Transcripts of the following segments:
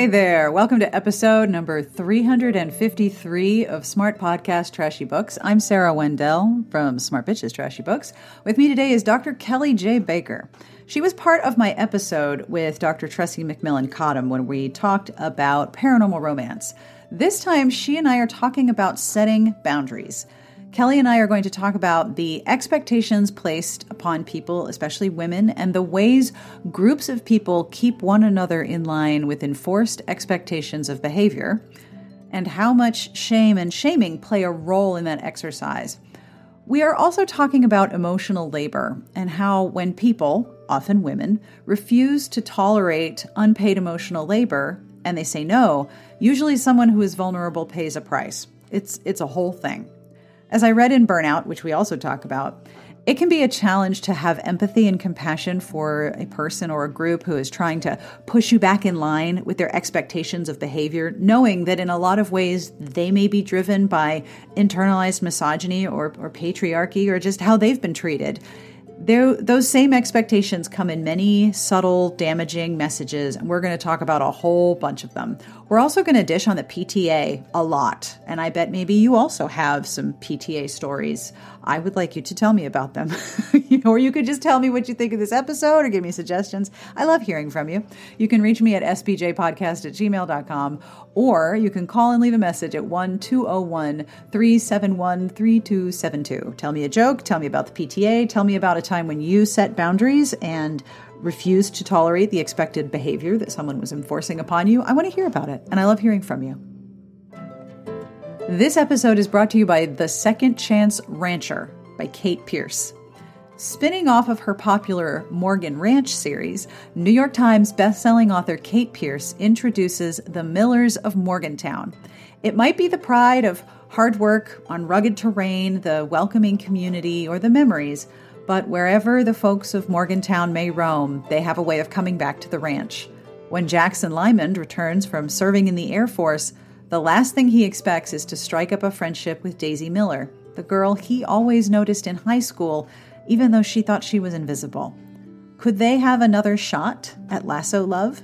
Hey there, welcome to episode number 353 of Smart Podcast Trashy Books. I'm Sarah Wendell from Smart Bitches Trashy Books. With me today is Dr. Kelly J. Baker. She was part of my episode with Dr. Tressie McMillan Cottom when we talked about paranormal romance. This time, she and I are talking about setting boundaries. Kelly and I are going to talk about the expectations placed upon people, especially women, and the ways groups of people keep one another in line with enforced expectations of behavior, and how much shame and shaming play a role in that exercise. We are also talking about emotional labor and how, when people, often women, refuse to tolerate unpaid emotional labor and they say no, usually someone who is vulnerable pays a price. It's, it's a whole thing. As I read in Burnout, which we also talk about, it can be a challenge to have empathy and compassion for a person or a group who is trying to push you back in line with their expectations of behavior, knowing that in a lot of ways they may be driven by internalized misogyny or, or patriarchy or just how they've been treated. Those same expectations come in many subtle, damaging messages, and we're going to talk about a whole bunch of them. We're also going to dish on the PTA a lot, and I bet maybe you also have some PTA stories. I would like you to tell me about them. or you could just tell me what you think of this episode or give me suggestions. I love hearing from you. You can reach me at sbjpodcast at gmail.com or you can call and leave a message at 1 201 371 3272. Tell me a joke, tell me about the PTA, tell me about a time when you set boundaries and refused to tolerate the expected behavior that someone was enforcing upon you. I want to hear about it, and I love hearing from you. This episode is brought to you by The Second Chance Rancher by Kate Pearce. Spinning off of her popular Morgan Ranch series, New York Times bestselling author Kate Pearce introduces The Millers of Morgantown. It might be the pride of hard work on rugged terrain, the welcoming community, or the memories, but wherever the folks of Morgantown may roam, they have a way of coming back to the ranch. When Jackson Lymond returns from serving in the Air Force, the last thing he expects is to strike up a friendship with Daisy Miller, the girl he always noticed in high school, even though she thought she was invisible. Could they have another shot at Lasso Love?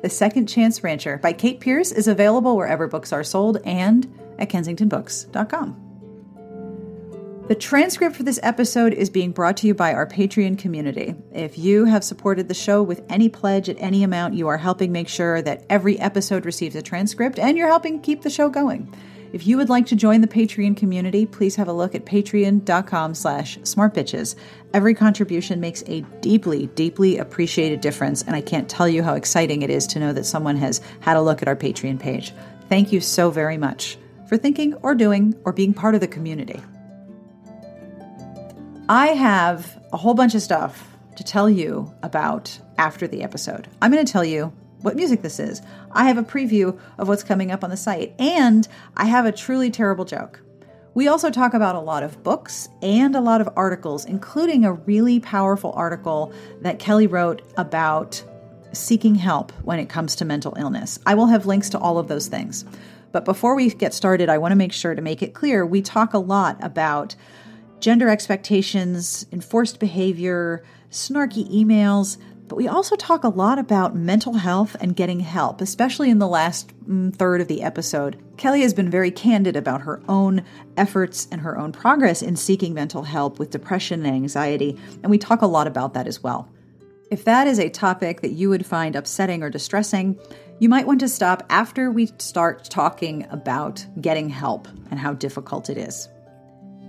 The Second Chance Rancher by Kate Pearce is available wherever books are sold and at kensingtonbooks.com. The transcript for this episode is being brought to you by our Patreon community. If you have supported the show with any pledge at any amount, you are helping make sure that every episode receives a transcript and you're helping keep the show going. If you would like to join the Patreon community, please have a look at patreon.com slash smartbitches. Every contribution makes a deeply, deeply appreciated difference, and I can't tell you how exciting it is to know that someone has had a look at our Patreon page. Thank you so very much for thinking or doing or being part of the community. I have a whole bunch of stuff to tell you about after the episode. I'm going to tell you what music this is. I have a preview of what's coming up on the site, and I have a truly terrible joke. We also talk about a lot of books and a lot of articles, including a really powerful article that Kelly wrote about seeking help when it comes to mental illness. I will have links to all of those things. But before we get started, I want to make sure to make it clear we talk a lot about gender expectations, enforced behavior, snarky emails, but we also talk a lot about mental health and getting help, especially in the last mm, third of the episode. Kelly has been very candid about her own efforts and her own progress in seeking mental help with depression and anxiety, and we talk a lot about that as well. If that is a topic that you would find upsetting or distressing, you might want to stop after we start talking about getting help and how difficult it is.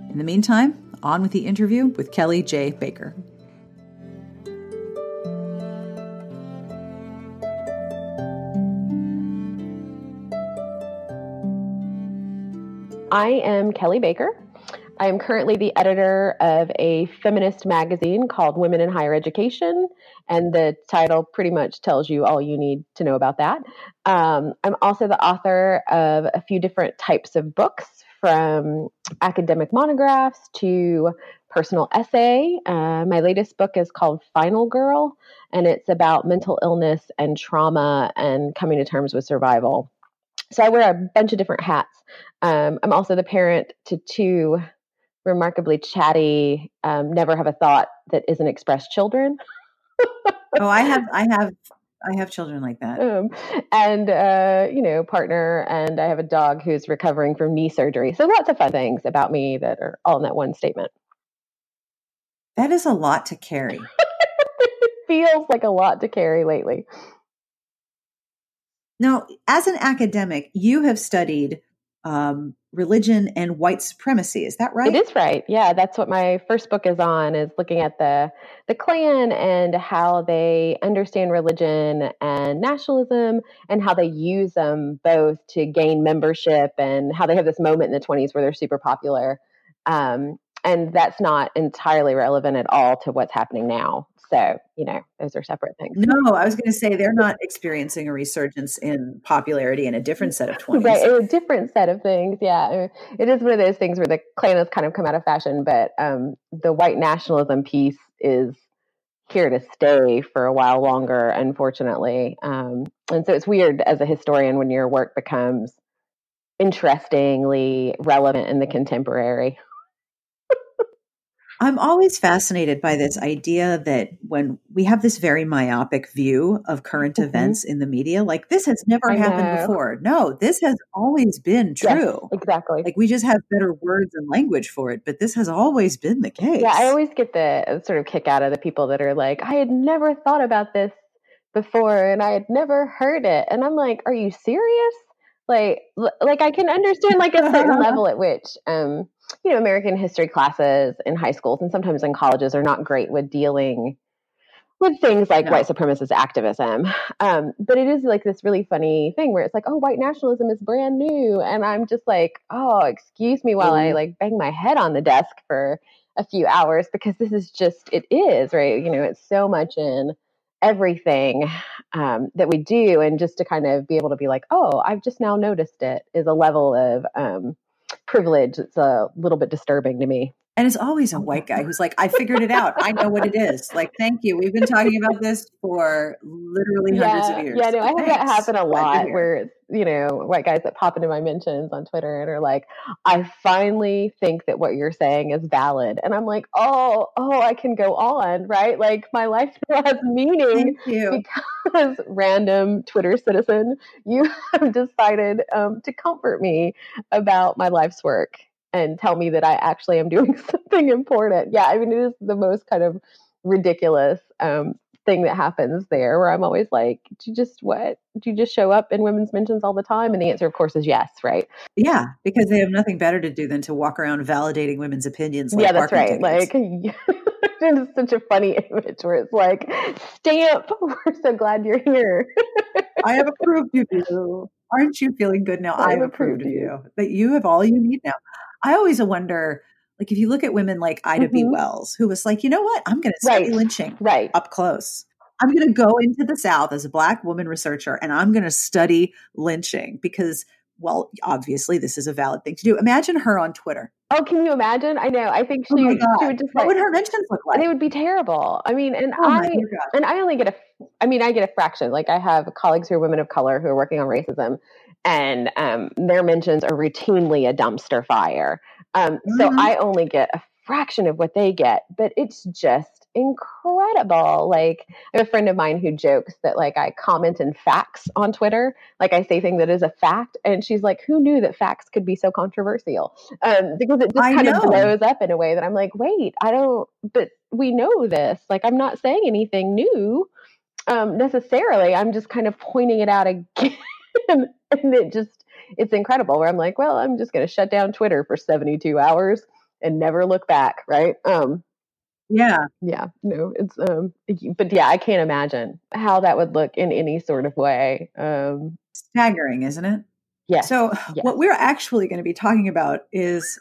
In the meantime, on with the interview with Kelly J. Baker. I am Kelly Baker. I am currently the editor of a feminist magazine called Women in Higher Education, and the title pretty much tells you all you need to know about that. Um, I'm also the author of a few different types of books from academic monographs to personal essay. Uh, my latest book is called Final Girl, and it's about mental illness and trauma and coming to terms with survival. So I wear a bunch of different hats. Um, I'm also the parent to two remarkably chatty, um, never have a thought that isn't expressed children. oh, I have, I have I have children like that. Um, and uh, you know, partner, and I have a dog who's recovering from knee surgery. So lots of fun things about me that are all in that one statement. That is a lot to carry. it feels like a lot to carry lately. Now, as an academic, you have studied um, religion and white supremacy. Is that right? It is right. Yeah, that's what my first book is on is looking at the the Klan and how they understand religion and nationalism and how they use them both to gain membership and how they have this moment in the 20s where they're super popular. Um, and that's not entirely relevant at all to what's happening now. So, you know, those are separate things. No, I was going to say they're not experiencing a resurgence in popularity in a different set of 20s. right, a different set of things. Yeah. It is one of those things where the Klan has kind of come out of fashion, but um, the white nationalism piece is here to stay for a while longer, unfortunately. Um, and so it's weird as a historian when your work becomes interestingly relevant in the contemporary. I'm always fascinated by this idea that when we have this very myopic view of current mm-hmm. events in the media, like this has never I happened know. before. No, this has always been true. Yes, exactly. Like we just have better words and language for it, but this has always been the case. Yeah, I always get the sort of kick out of the people that are like, I had never thought about this before and I had never heard it. And I'm like, are you serious? Like, like I can understand like a certain level at which, um, you know, American history classes in high schools and sometimes in colleges are not great with dealing with things like no. white supremacist activism. Um, but it is like this really funny thing where it's like, oh, white nationalism is brand new. And I'm just like, oh, excuse me while mm. I like bang my head on the desk for a few hours because this is just, it is, right? You know, it's so much in everything um, that we do. And just to kind of be able to be like, oh, I've just now noticed it is a level of, um, privilege. It's a little bit disturbing to me. And it's always a oh, white guy who's like, I figured it out. I know what it is. Like, thank you. We've been talking about this for literally hundreds yeah, of years. Yeah, no, I have that happen a lot where it's, you know, white guys that pop into my mentions on Twitter and are like, I finally think that what you're saying is valid. And I'm like, oh, oh, I can go on, right? Like my life has meaning because random Twitter citizen, you have decided um, to comfort me about my life's work and tell me that I actually am doing something important. Yeah, I mean, it is the most kind of ridiculous um, thing that happens there where I'm always like, do you just what? Do you just show up in women's mentions all the time? And the answer, of course, is yes, right? Yeah, because they have nothing better to do than to walk around validating women's opinions. Like yeah, that's right. Tickets. Like, it's such a funny image where it's like, stamp, we're so glad you're here. I have approved you. Aren't you feeling good now? I've, I've approved, approved you. you. That you have all you need now. I always wonder, like, if you look at women like Ida mm-hmm. B. Wells, who was like, you know what? I'm going to study right. lynching right. up close. I'm going to go into the South as a Black woman researcher and I'm going to study lynching because, well, obviously this is a valid thing to do. Imagine her on Twitter. Oh, can you imagine? I know. I think she, oh she would just. What like, would her mentions look like? They would be terrible. I mean, and oh I and I only get a. I mean, I get a fraction. Like I have colleagues who are women of color who are working on racism, and um, their mentions are routinely a dumpster fire. Um, mm-hmm. So I only get a fraction of what they get, but it's just incredible. Like I have a friend of mine who jokes that like I comment in facts on Twitter, like I say thing that is a fact, and she's like, "Who knew that facts could be so controversial?" Um, because it just I kind know. of blows up in a way that I'm like, "Wait, I don't." But we know this. Like I'm not saying anything new um, necessarily. I'm just kind of pointing it out again, and it just it's incredible where I'm like, well, I'm just going to shut down Twitter for 72 hours and never look back. Right. Um, yeah. Yeah. No, it's, um, but yeah, I can't imagine how that would look in any sort of way. Um, staggering, isn't it? Yeah. So yes. what we're actually going to be talking about is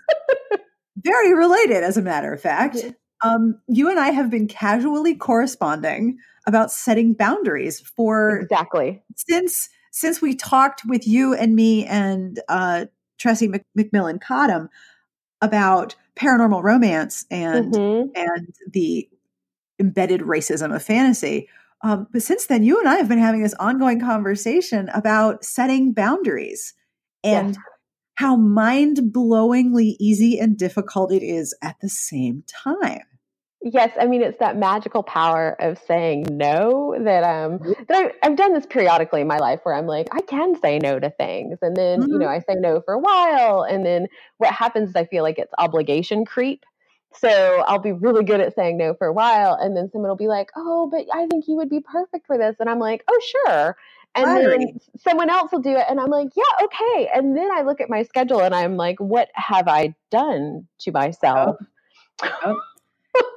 very related, as a matter of fact. Um, you and I have been casually corresponding about setting boundaries for exactly since since we talked with you and me and uh, Tressie Mc- McMillan Cottom about paranormal romance and mm-hmm. and the embedded racism of fantasy. Um, but since then, you and I have been having this ongoing conversation about setting boundaries and yes. how mind blowingly easy and difficult it is at the same time. Yes, I mean it's that magical power of saying no that um that I, have done this periodically in my life where I'm like I can say no to things and then mm-hmm. you know I say no for a while and then what happens is I feel like it's obligation creep. So I'll be really good at saying no for a while and then someone will be like, "Oh, but I think you would be perfect for this." And I'm like, "Oh, sure." And right. then someone else will do it and I'm like, "Yeah, okay." And then I look at my schedule and I'm like, "What have I done to myself?" Oh. Oh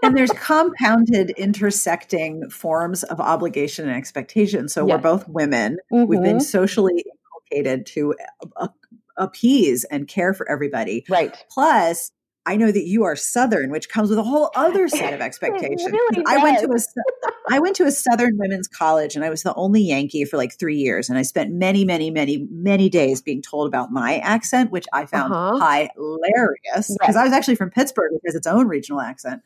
and there's compounded intersecting forms of obligation and expectation. So yes. we're both women. Mm-hmm. We've been mm-hmm. socially inculcated to appease and care for everybody. Right. Plus, I know that you are Southern, which comes with a whole other set of expectations. really I went to a I went to a Southern women's college, and I was the only Yankee for like three years. And I spent many, many, many, many days being told about my accent, which I found uh-huh. hilarious because I was actually from Pittsburgh, which has its own regional accent.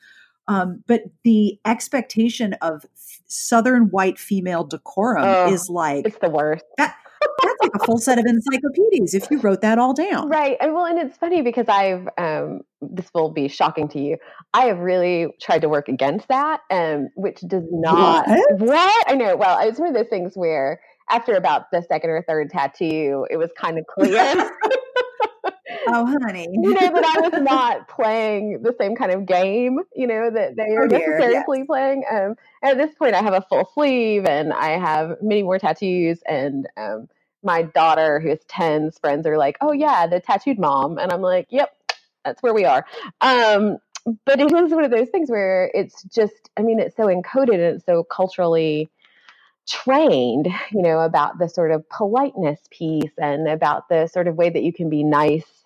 Um, but the expectation of Southern white female decorum oh, is like it's the worst. That, that's like a full set of encyclopedias if you wrote that all down. Right. And well, and it's funny because I've um, this will be shocking to you. I have really tried to work against that, um, which does not what? what I know. Well, it's one of those things where after about the second or third tattoo, it was kind of clear. oh, honey. you know, that I was not playing the same kind of game, you know, that they are oh, necessarily yes. playing. Um, at this point, I have a full sleeve and I have many more tattoos. And um, my daughter, who is 10's friends are like, oh, yeah, the tattooed mom. And I'm like, yep, that's where we are. Um, but it is one of those things where it's just, I mean, it's so encoded and it's so culturally trained, you know, about the sort of politeness piece and about the sort of way that you can be nice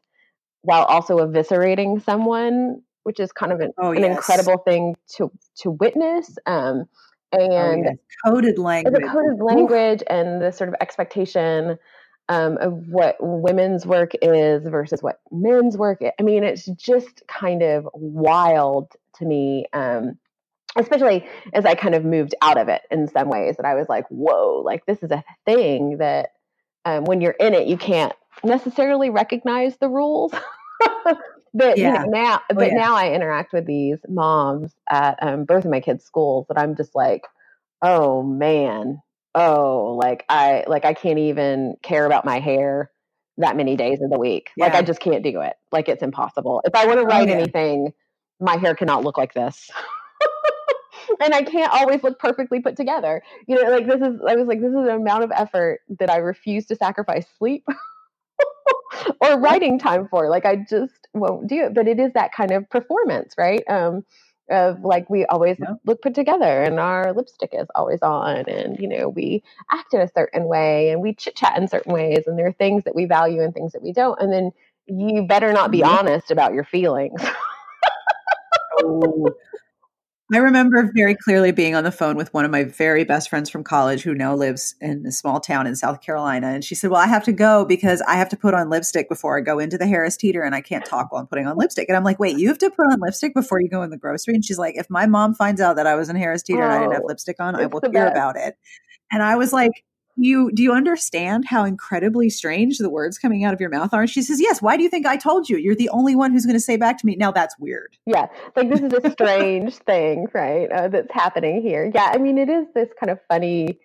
while also eviscerating someone, which is kind of an, oh, an yes. incredible thing to to witness. Um, oh, and oh, yes. coded language, the coded language, and the sort of expectation um, of what women's work is versus what men's work. Is. I mean, it's just kind of wild to me. Um, especially as I kind of moved out of it in some ways, that I was like, "Whoa! Like this is a thing that um, when you're in it, you can't necessarily recognize the rules. but yeah. you know, now, oh, but yeah. now I interact with these moms at um, both of my kids' schools that I'm just like, oh man, oh, like I like I can't even care about my hair that many days of the week. Yeah. Like I just can't do it. Like it's impossible. If I want to oh, write oh, anything, my hair cannot look like this. and I can't always look perfectly put together. You know, like this is I was like, this is an amount of effort that I refuse to sacrifice sleep. or writing time for. Like I just won't do it. But it is that kind of performance, right? Um, of like we always yeah. look put together and our lipstick is always on and you know we act in a certain way and we chit chat in certain ways and there are things that we value and things that we don't and then you better not be honest about your feelings oh, I remember very clearly being on the phone with one of my very best friends from college who now lives in a small town in South Carolina. And she said, Well, I have to go because I have to put on lipstick before I go into the Harris Teeter and I can't talk while I'm putting on lipstick. And I'm like, Wait, you have to put on lipstick before you go in the grocery? And she's like, If my mom finds out that I was in Harris Teeter oh, and I didn't have lipstick on, I will hear best. about it. And I was like, you do you understand how incredibly strange the words coming out of your mouth are? And she says, Yes, why do you think I told you? You're the only one who's going to say back to me. Now that's weird. Yeah. Like this is a strange thing, right? Uh, that's happening here. Yeah. I mean, it is this kind of funny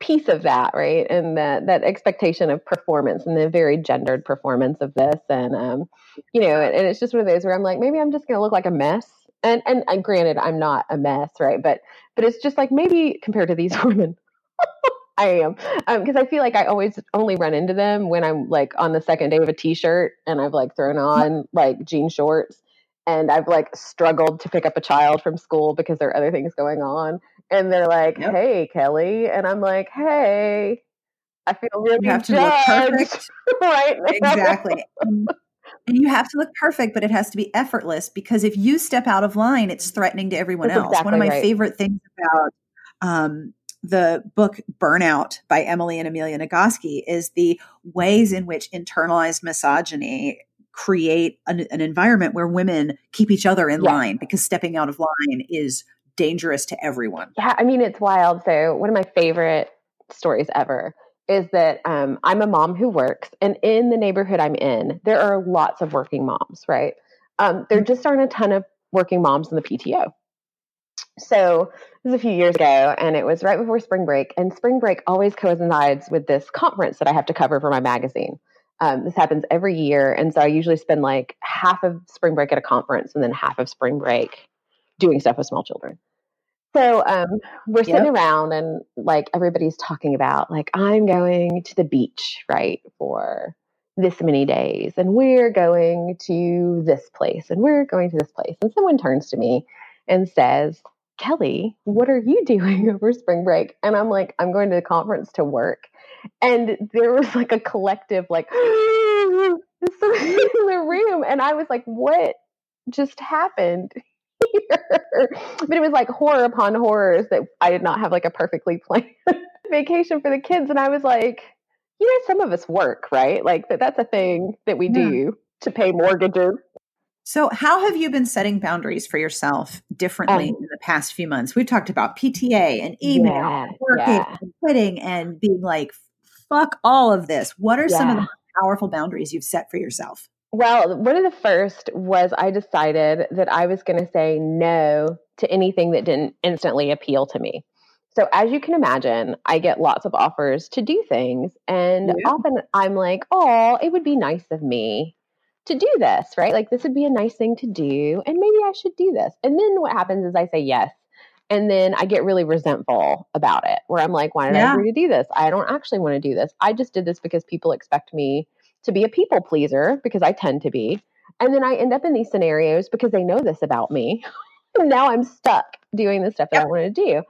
piece of that, right? And that that expectation of performance and the very gendered performance of this. And um, you know, and, and it's just one of those where I'm like, maybe I'm just gonna look like a mess. And, and and granted, I'm not a mess, right? But but it's just like maybe compared to these women, I am because um, I feel like I always only run into them when I'm like on the second day of a t-shirt and I've like thrown on like jean shorts and I've like struggled to pick up a child from school because there are other things going on and they're like, yep. "Hey, Kelly," and I'm like, "Hey." I feel really you have to look perfect, right? Now. Exactly. and you have to look perfect, but it has to be effortless because if you step out of line, it's threatening to everyone That's else. Exactly One of my right. favorite things about um, the book Burnout by Emily and Amelia Nagoski is the ways in which internalized misogyny create an, an environment where women keep each other in yeah. line because stepping out of line is dangerous to everyone. Yeah, I mean, it's wild. So, one of my favorite stories ever is that um, I'm a mom who works, and in the neighborhood I'm in, there are lots of working moms, right? Um, there mm-hmm. just aren't a ton of working moms in the PTO. So this was a few years ago and it was right before spring break and spring break always coincides with this conference that i have to cover for my magazine. Um, this happens every year and so i usually spend like half of spring break at a conference and then half of spring break doing stuff with small children. So um, we're sitting yep. around and like everybody's talking about like i'm going to the beach right for this many days and we're going to this place and we're going to this place. And someone turns to me and says Kelly, what are you doing over spring break? And I'm like, I'm going to the conference to work. And there was like a collective, like, in the room. And I was like, what just happened? but it was like horror upon horrors that I did not have like a perfectly planned vacation for the kids. And I was like, you know, some of us work, right? Like that, that's a thing that we yeah. do to pay mortgages. So, how have you been setting boundaries for yourself differently um, in the past few months? We've talked about PTA and email, yeah, working, yeah. and quitting, and being like, fuck all of this. What are yeah. some of the powerful boundaries you've set for yourself? Well, one of the first was I decided that I was going to say no to anything that didn't instantly appeal to me. So, as you can imagine, I get lots of offers to do things. And often I'm like, oh, it would be nice of me to do this, right? Like this would be a nice thing to do, and maybe I should do this. And then what happens is I say yes. And then I get really resentful about it, where I'm like, why did yeah. I agree to do this? I don't actually want to do this. I just did this because people expect me to be a people pleaser because I tend to be. And then I end up in these scenarios because they know this about me. now I'm stuck doing the stuff that yep. I want to do.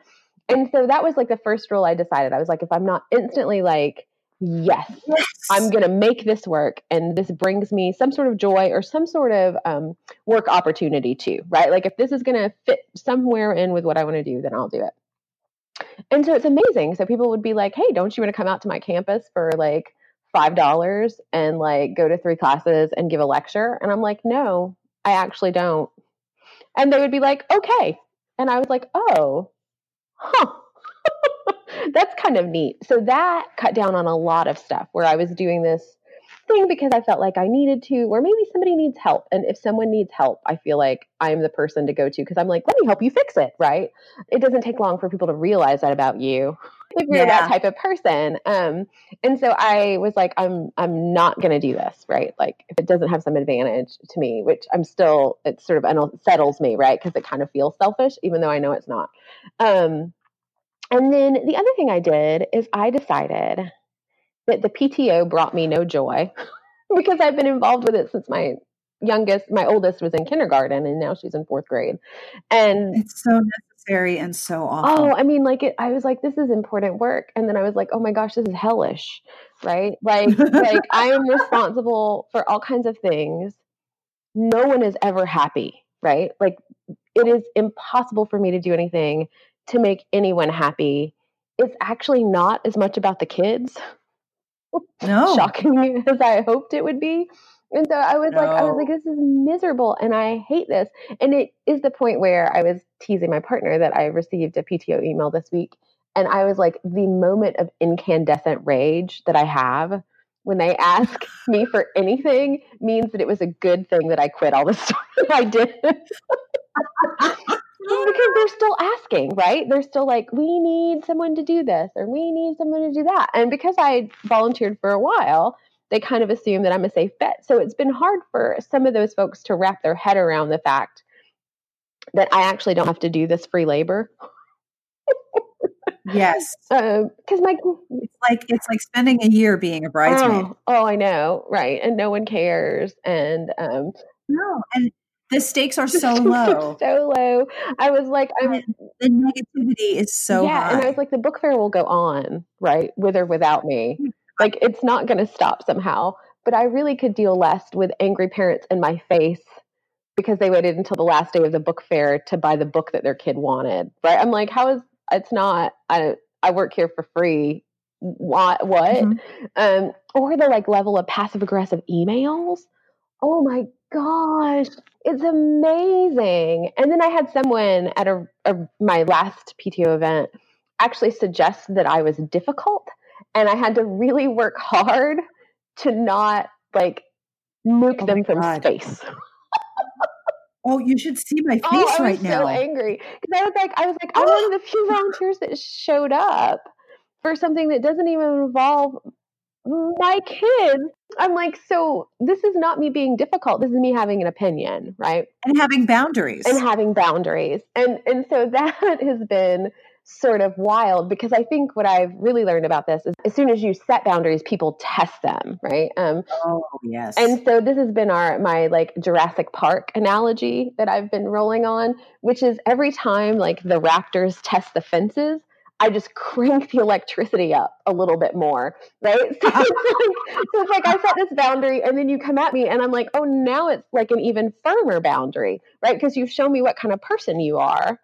And so that was like the first rule I decided. I was like, if I'm not instantly like, yes, yes. I'm going to make this work. And this brings me some sort of joy or some sort of um, work opportunity too, right? Like if this is going to fit somewhere in with what I want to do, then I'll do it. And so it's amazing. So people would be like, hey, don't you want to come out to my campus for like $5 and like go to three classes and give a lecture? And I'm like, no, I actually don't. And they would be like, okay. And I was like, oh, huh that's kind of neat. So that cut down on a lot of stuff where I was doing this thing because I felt like I needed to, or maybe somebody needs help. And if someone needs help, I feel like I'm the person to go to because I'm like, let me help you fix it, right? It doesn't take long for people to realize that about you if you're yeah. that type of person. Um, and so I was like, I'm I'm not gonna do this, right? Like if it doesn't have some advantage to me, which I'm still, it sort of unsettles me, right? Because it kind of feels selfish, even though I know it's not. Um, and then the other thing I did is I decided that the PTO brought me no joy because I've been involved with it since my youngest, my oldest was in kindergarten and now she's in fourth grade. And it's so necessary and so oh, awful. Oh, I mean, like it, I was like, this is important work. And then I was like, oh my gosh, this is hellish, right? Like, like I am responsible for all kinds of things. No one is ever happy, right? Like it is impossible for me to do anything to make anyone happy, it's actually not as much about the kids. No. Shocking me as I hoped it would be. And so I was no. like, I was like, this is miserable and I hate this. And it is the point where I was teasing my partner that I received a PTO email this week. And I was like, the moment of incandescent rage that I have when they ask me for anything means that it was a good thing that I quit all the stuff I did because they're still asking, right? They're still like, we need someone to do this or we need someone to do that. And because I volunteered for a while, they kind of assume that I'm a safe bet. So it's been hard for some of those folks to wrap their head around the fact that I actually don't have to do this free labor. yes, because um, my it's like it's like spending a year being a bridesmaid. Oh, oh, I know, right? And no one cares. And um, no, and the stakes are so low. so low. I was like, I'm, the negativity is so yeah, high. And I was like, the book fair will go on, right? With or without me. Like it's not going to stop somehow. But I really could deal less with angry parents in my face because they waited until the last day of the book fair to buy the book that their kid wanted. Right? I'm like, how is it's not I I work here for free. What what? Mm-hmm. Um or the like level of passive aggressive emails. Oh my gosh, it's amazing. And then I had someone at a, a, my last PTO event actually suggest that I was difficult and I had to really work hard to not like nuke oh them from God. space. Oh, you should see my oh, face oh, right now. I was now. so angry because I was like, I was like, I'm one of the few volunteers that showed up for something that doesn't even involve my kids. I'm like, so this is not me being difficult. This is me having an opinion, right? And having boundaries. And having boundaries. And and so that has been sort of wild because I think what I've really learned about this is as soon as you set boundaries, people test them, right? Um, oh yes. And so this has been our my like Jurassic Park analogy that I've been rolling on, which is every time like the raptors test the fences, I just crank the electricity up a little bit more, right? So it's, like, so it's like I set this boundary and then you come at me and I'm like, oh, now it's like an even firmer boundary, right? Because you've shown me what kind of person you are.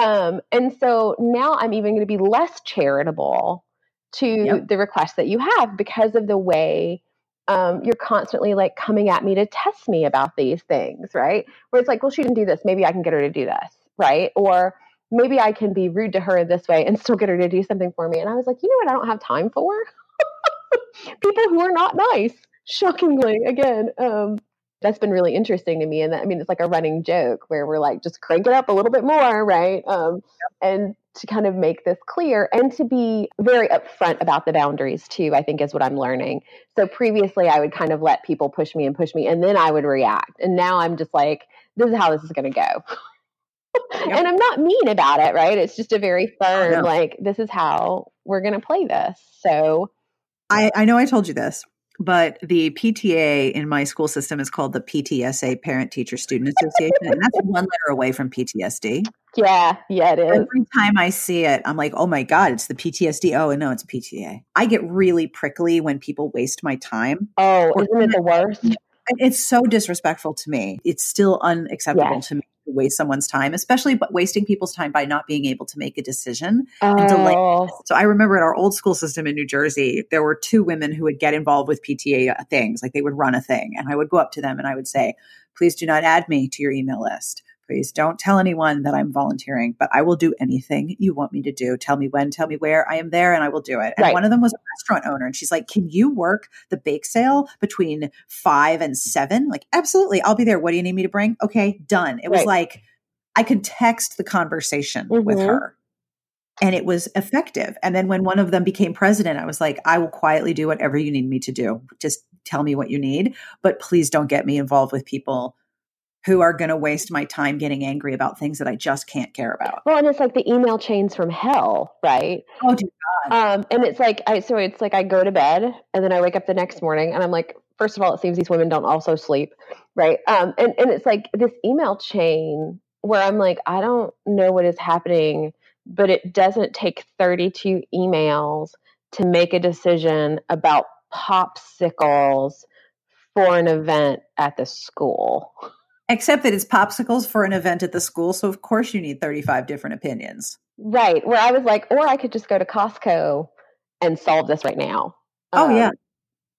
Um, and so now I'm even going to be less charitable to yep. the requests that you have because of the way um, you're constantly like coming at me to test me about these things, right? Where it's like, well, she didn't do this. Maybe I can get her to do this, right? Or maybe I can be rude to her in this way and still get her to do something for me. And I was like, you know what? I don't have time for people who are not nice. Shockingly, again, um, that's been really interesting to me. And that, I mean, it's like a running joke where we're like, just crank it up a little bit more, right? Um, and to kind of make this clear and to be very upfront about the boundaries too, I think is what I'm learning. So previously, I would kind of let people push me and push me, and then I would react. And now I'm just like, this is how this is going to go. Yep. and I'm not mean about it, right? It's just a very firm, like, this is how we're going to play this. So I, I know I told you this, but the PTA in my school system is called the PTSA, Parent Teacher Student Association, and that's one letter away from PTSD. Yeah, yeah, it is. Every time I see it, I'm like, oh my God, it's the PTSD. Oh, and no, it's PTA. I get really prickly when people waste my time. Oh, isn't it the worst? It's so disrespectful to me. It's still unacceptable yes. to me waste someone's time, especially but wasting people's time by not being able to make a decision oh. and delay. Oh. So I remember at our old school system in New Jersey, there were two women who would get involved with PTA uh, things, like they would run a thing, and I would go up to them and I would say, "Please do not add me to your email list." Please don't tell anyone that I'm volunteering, but I will do anything you want me to do. Tell me when, tell me where. I am there and I will do it. And right. one of them was a restaurant owner. And she's like, Can you work the bake sale between five and seven? Like, absolutely. I'll be there. What do you need me to bring? Okay, done. It was right. like I could text the conversation mm-hmm. with her and it was effective. And then when one of them became president, I was like, I will quietly do whatever you need me to do. Just tell me what you need, but please don't get me involved with people who are going to waste my time getting angry about things that I just can't care about. Well, and it's like the email chains from hell, right? Oh, dear God. Um, and it's like, I, so it's like I go to bed and then I wake up the next morning and I'm like, first of all, it seems these women don't also sleep, right? Um, and, and it's like this email chain where I'm like, I don't know what is happening, but it doesn't take 32 emails to make a decision about popsicles for an event at the school. Except that it's popsicles for an event at the school. So, of course, you need 35 different opinions. Right. Where I was like, or I could just go to Costco and solve this right now. Oh, um, yeah.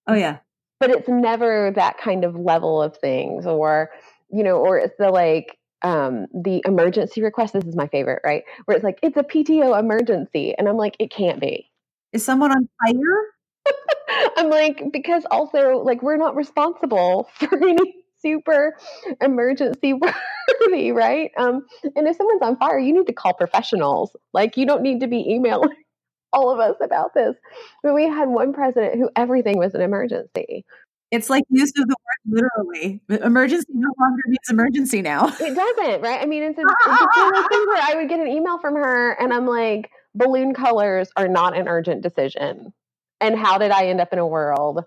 Oh, yeah. But it's never that kind of level of things, or, you know, or it's the like, um, the emergency request. This is my favorite, right? Where it's like, it's a PTO emergency. And I'm like, it can't be. Is someone on fire? I'm like, because also, like, we're not responsible for any super emergency worthy, right? Um, and if someone's on fire, you need to call professionals. Like you don't need to be emailing all of us about this. But we had one president who everything was an emergency. It's like use of the word literally. Emergency no longer means emergency now. It doesn't, right? I mean, it's, a, it's of those where I would get an email from her and I'm like, balloon colors are not an urgent decision. And how did I end up in a world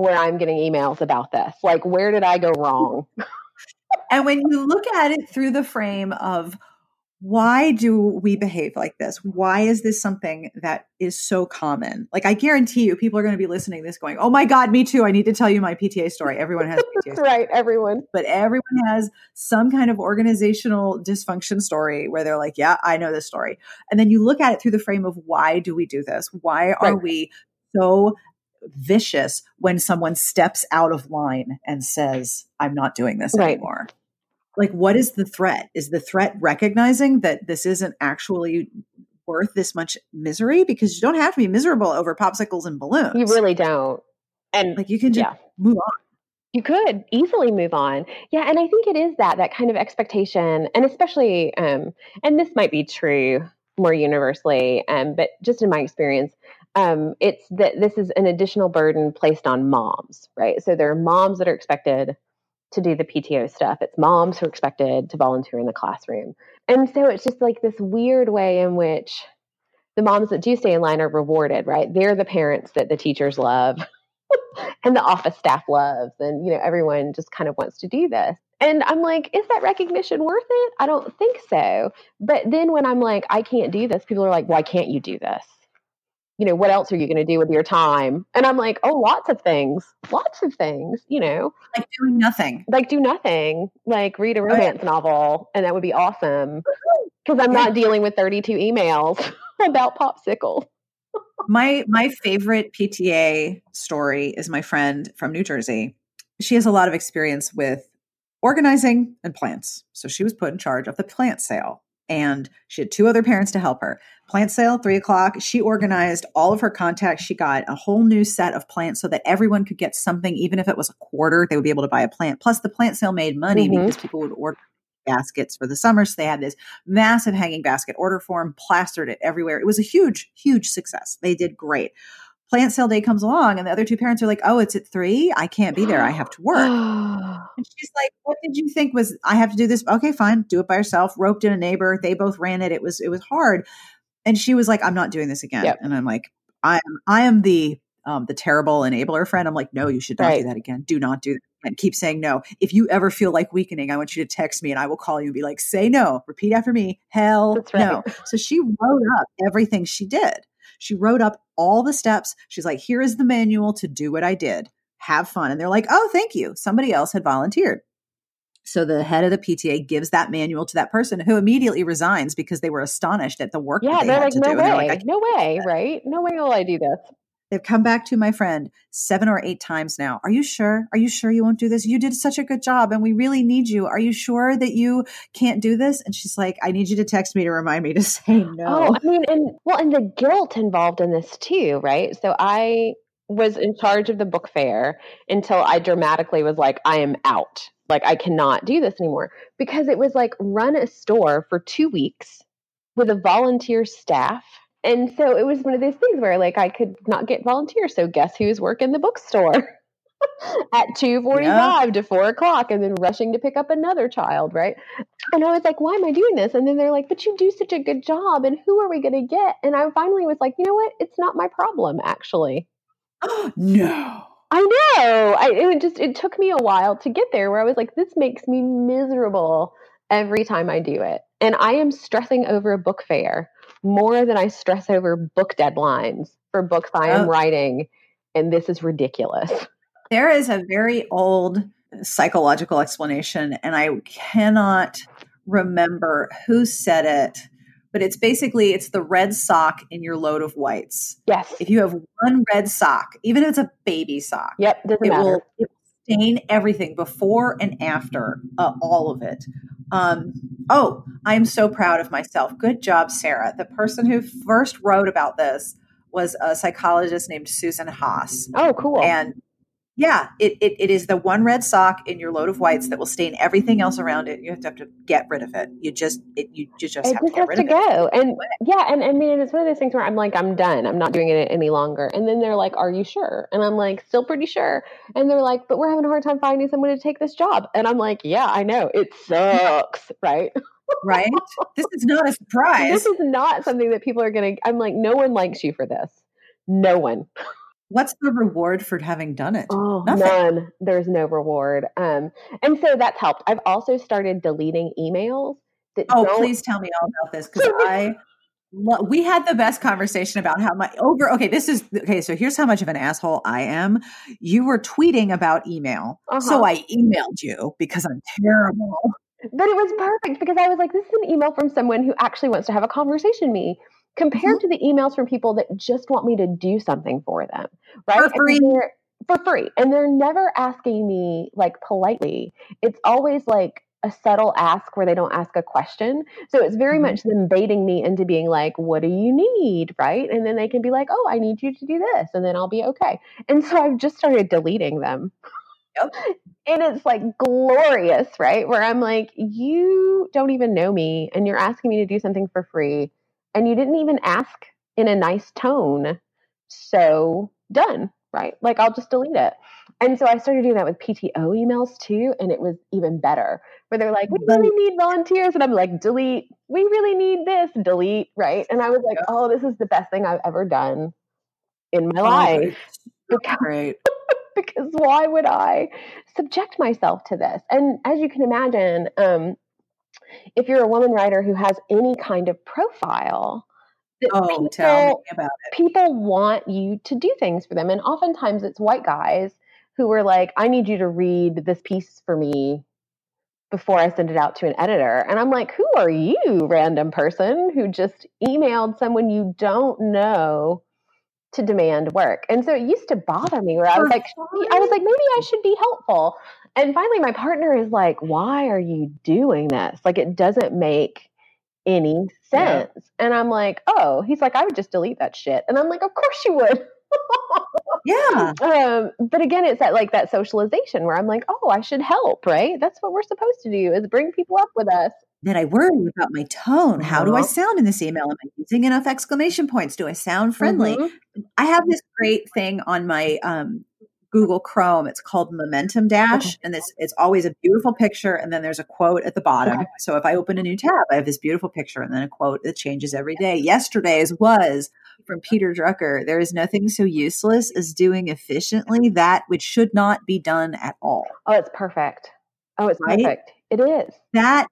where I'm getting emails about this. Like, where did I go wrong? and when you look at it through the frame of why do we behave like this? Why is this something that is so common? Like, I guarantee you, people are going to be listening to this going, Oh my God, me too. I need to tell you my PTA story. Everyone has PTA right, everyone. But everyone has some kind of organizational dysfunction story where they're like, Yeah, I know this story. And then you look at it through the frame of why do we do this? Why are right. we so vicious when someone steps out of line and says, I'm not doing this right. anymore. Like, what is the threat? Is the threat recognizing that this isn't actually worth this much misery? Because you don't have to be miserable over popsicles and balloons. You really don't. And like, you can just yeah. move on. You could easily move on. Yeah, and I think it is that that kind of expectation, and especially, um, and this might be true more universally, um, but just in my experience, um, it's that this is an additional burden placed on moms, right? So there are moms that are expected to do the PTO stuff. It's moms who are expected to volunteer in the classroom, and so it's just like this weird way in which the moms that do stay in line are rewarded, right? They're the parents that the teachers love and the office staff loves and you know everyone just kind of wants to do this and i'm like is that recognition worth it i don't think so but then when i'm like i can't do this people are like why can't you do this you know what else are you going to do with your time and i'm like oh lots of things lots of things you know like doing nothing like do nothing like read a romance right. novel and that would be awesome because i'm yeah. not dealing with 32 emails about popsicle my my favorite PTA story is my friend from New Jersey. She has a lot of experience with organizing and plants. So she was put in charge of the plant sale. And she had two other parents to help her. Plant sale, three o'clock. She organized all of her contacts. She got a whole new set of plants so that everyone could get something, even if it was a quarter, they would be able to buy a plant. Plus, the plant sale made money mm-hmm. because people would order baskets for the summer. So they had this massive hanging basket order form, plastered it everywhere. It was a huge, huge success. They did great. Plant sale day comes along, and the other two parents are like, "Oh, it's at three. I can't be there. I have to work." and she's like, "What did you think was I have to do this? Okay, fine, do it by yourself." Roped in a neighbor. They both ran it. It was it was hard, and she was like, "I'm not doing this again." Yep. And I'm like, "I am I am the um, the terrible enabler friend. I'm like, no, you should not right. do that again. Do not do that. And keep saying no. If you ever feel like weakening, I want you to text me and I will call you and be like, say no. Repeat after me. Hell right. no. So she wrote up everything she did. She wrote up all the steps. She's like, here is the manual to do what I did. Have fun. And they're like, oh, thank you. Somebody else had volunteered. So the head of the PTA gives that manual to that person who immediately resigns because they were astonished at the work. Yeah, they they're like, no way, like, no way, right? No way will I do this. They've come back to my friend seven or eight times now. Are you sure? Are you sure you won't do this? You did such a good job and we really need you. Are you sure that you can't do this? And she's like, I need you to text me to remind me to say no. Oh, I mean, and well, and the guilt involved in this too, right? So I was in charge of the book fair until I dramatically was like, I am out. Like, I cannot do this anymore because it was like run a store for two weeks with a volunteer staff and so it was one of those things where like I could not get volunteers. So guess who's working the bookstore at two forty five yeah. to four o'clock, and then rushing to pick up another child, right? And I was like, why am I doing this? And then they're like, but you do such a good job, and who are we going to get? And I finally was like, you know what? It's not my problem, actually. no. I know. I it just it took me a while to get there where I was like, this makes me miserable every time I do it. And I am stressing over a book fair more than I stress over book deadlines for books I am oh. writing. And this is ridiculous. There is a very old psychological explanation, and I cannot remember who said it, but it's basically it's the red sock in your load of whites. Yes. If you have one red sock, even if it's a baby sock, yep, it. Will, it will stain everything before and after, uh, all of it. Um, oh, I'm so proud of myself. Good job, Sarah. The person who first wrote about this was a psychologist named Susan Haas. Oh, cool. And yeah, it, it, it is the one red sock in your load of whites that will stain everything else around it. You have to have to get rid of it. You just it, you, you just it have just to get rid to of go. it. And yeah, and I mean it's one of those things where I'm like, I'm done. I'm not doing it any longer. And then they're like, Are you sure? And I'm like, still pretty sure. And they're like, But we're having a hard time finding someone to take this job. And I'm like, Yeah, I know. It sucks, right? right? This is not a surprise. This is not something that people are gonna I'm like, no one likes you for this. No one. What's the reward for having done it? Oh, Nothing. none. There's no reward. Um, and so that's helped. I've also started deleting emails. That oh, don't... please tell me all about this because I. We had the best conversation about how much over. Okay, this is okay. So here's how much of an asshole I am. You were tweeting about email, uh-huh. so I emailed you because I'm terrible. But it was perfect because I was like, this is an email from someone who actually wants to have a conversation with me compared mm-hmm. to the emails from people that just want me to do something for them, right? For free. For free. And they're never asking me like politely. It's always like a subtle ask where they don't ask a question. So it's very mm-hmm. much them baiting me into being like, what do you need? Right. And then they can be like, oh, I need you to do this. And then I'll be okay. And so I've just started deleting them. Yep. And it's like glorious, right? Where I'm like, you don't even know me and you're asking me to do something for free and you didn't even ask in a nice tone. So done, right? Like I'll just delete it. And so I started doing that with PTO emails too, and it was even better. Where they're like, "We really need volunteers," and I'm like, "Delete." We really need this. Delete. Right? And I was like, "Oh, this is the best thing I've ever done in my life." Because, Great. because why would I subject myself to this? And as you can imagine, um, if you're a woman writer who has any kind of profile, oh, people, tell me about it. People want you to do things for them, and oftentimes it's white guys who were like, "I need you to read this piece for me." Before I send it out to an editor. And I'm like, who are you, random person who just emailed someone you don't know to demand work. And so it used to bother me where I was like, I was like, maybe I should be helpful. And finally, my partner is like, why are you doing this? Like, it doesn't make any sense. Yeah. And I'm like, oh, he's like, I would just delete that shit. And I'm like, of course you would. yeah. Um, but again, it's that like that socialization where I'm like, oh, I should help, right? That's what we're supposed to do is bring people up with us. Then I worry about my tone. How do I uh-huh. sound in this email? Am I using enough exclamation points? Do I sound friendly? Mm-hmm. I have this great thing on my um, Google Chrome. It's called Momentum Dash, okay. and this it's always a beautiful picture, and then there's a quote at the bottom. Okay. So if I open a new tab, I have this beautiful picture, and then a quote that changes every day. Yesterday's was from Peter Drucker. There is nothing so useless as doing efficiently that which should not be done at all. Oh, it's perfect. Oh, it's right? perfect. It is. That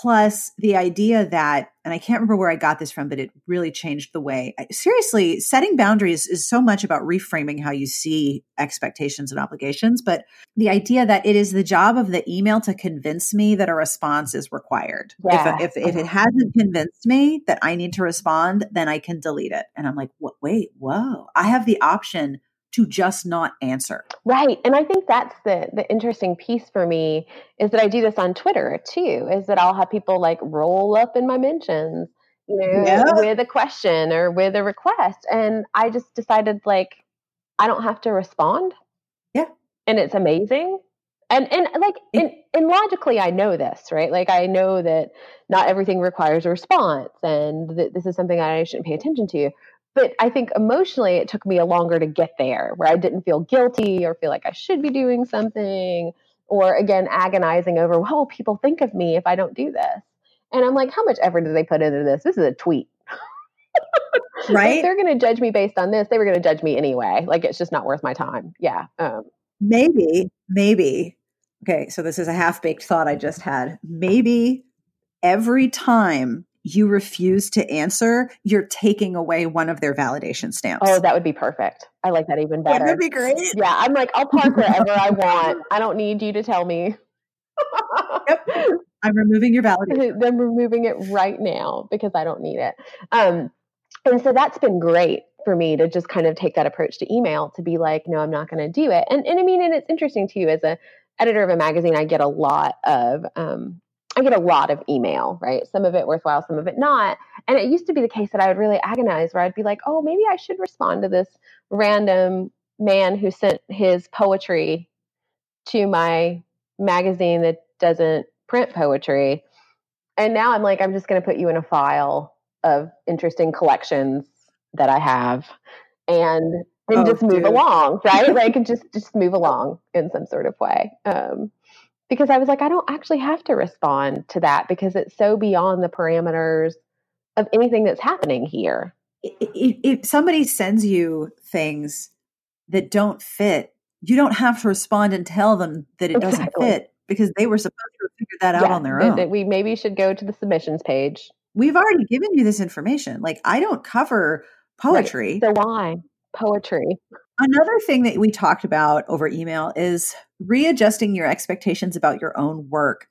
plus the idea that and i can't remember where i got this from but it really changed the way I, seriously setting boundaries is so much about reframing how you see expectations and obligations but the idea that it is the job of the email to convince me that a response is required. Yeah. if, if, if it uh-huh. hasn't convinced me that i need to respond then i can delete it. And i'm like wait whoa. I have the option to just not answer. Right. And I think that's the the interesting piece for me is that I do this on Twitter too, is that I'll have people like roll up in my mentions, you know, yeah. with a question or with a request. And I just decided like I don't have to respond. Yeah. And it's amazing. And and like and, and logically I know this, right? Like I know that not everything requires a response and that this is something I shouldn't pay attention to but I think emotionally it took me a longer to get there where I didn't feel guilty or feel like I should be doing something or again agonizing over what will people think of me if I don't do this. And I'm like, how much effort did they put into this? This is a tweet. right. if they're going to judge me based on this, they were going to judge me anyway. Like it's just not worth my time. Yeah. Um, maybe, maybe. Okay. So this is a half baked thought I just had. Maybe every time you refuse to answer, you're taking away one of their validation stamps. Oh, that would be perfect. I like that even better. That'd be great. Yeah, I'm like, I'll park wherever I want. I don't need you to tell me. yep. I'm removing your validation. I'm removing it right now because I don't need it. Um, and so that's been great for me to just kind of take that approach to email to be like, no, I'm not going to do it. And and I mean, and it's interesting too as a editor of a magazine, I get a lot of um, I get a lot of email, right? Some of it worthwhile, some of it not. And it used to be the case that I would really agonize where I'd be like, oh, maybe I should respond to this random man who sent his poetry to my magazine that doesn't print poetry. And now I'm like, I'm just going to put you in a file of interesting collections that I have and and oh, just move dude. along, right? like just just move along in some sort of way. Um, because I was like, I don't actually have to respond to that because it's so beyond the parameters of anything that's happening here. If, if somebody sends you things that don't fit, you don't have to respond and tell them that it exactly. doesn't fit because they were supposed to figure that out yeah, on their own. We maybe should go to the submissions page. We've already given you this information. Like I don't cover poetry. Right. So why poetry? Another thing that we talked about over email is readjusting your expectations about your own work.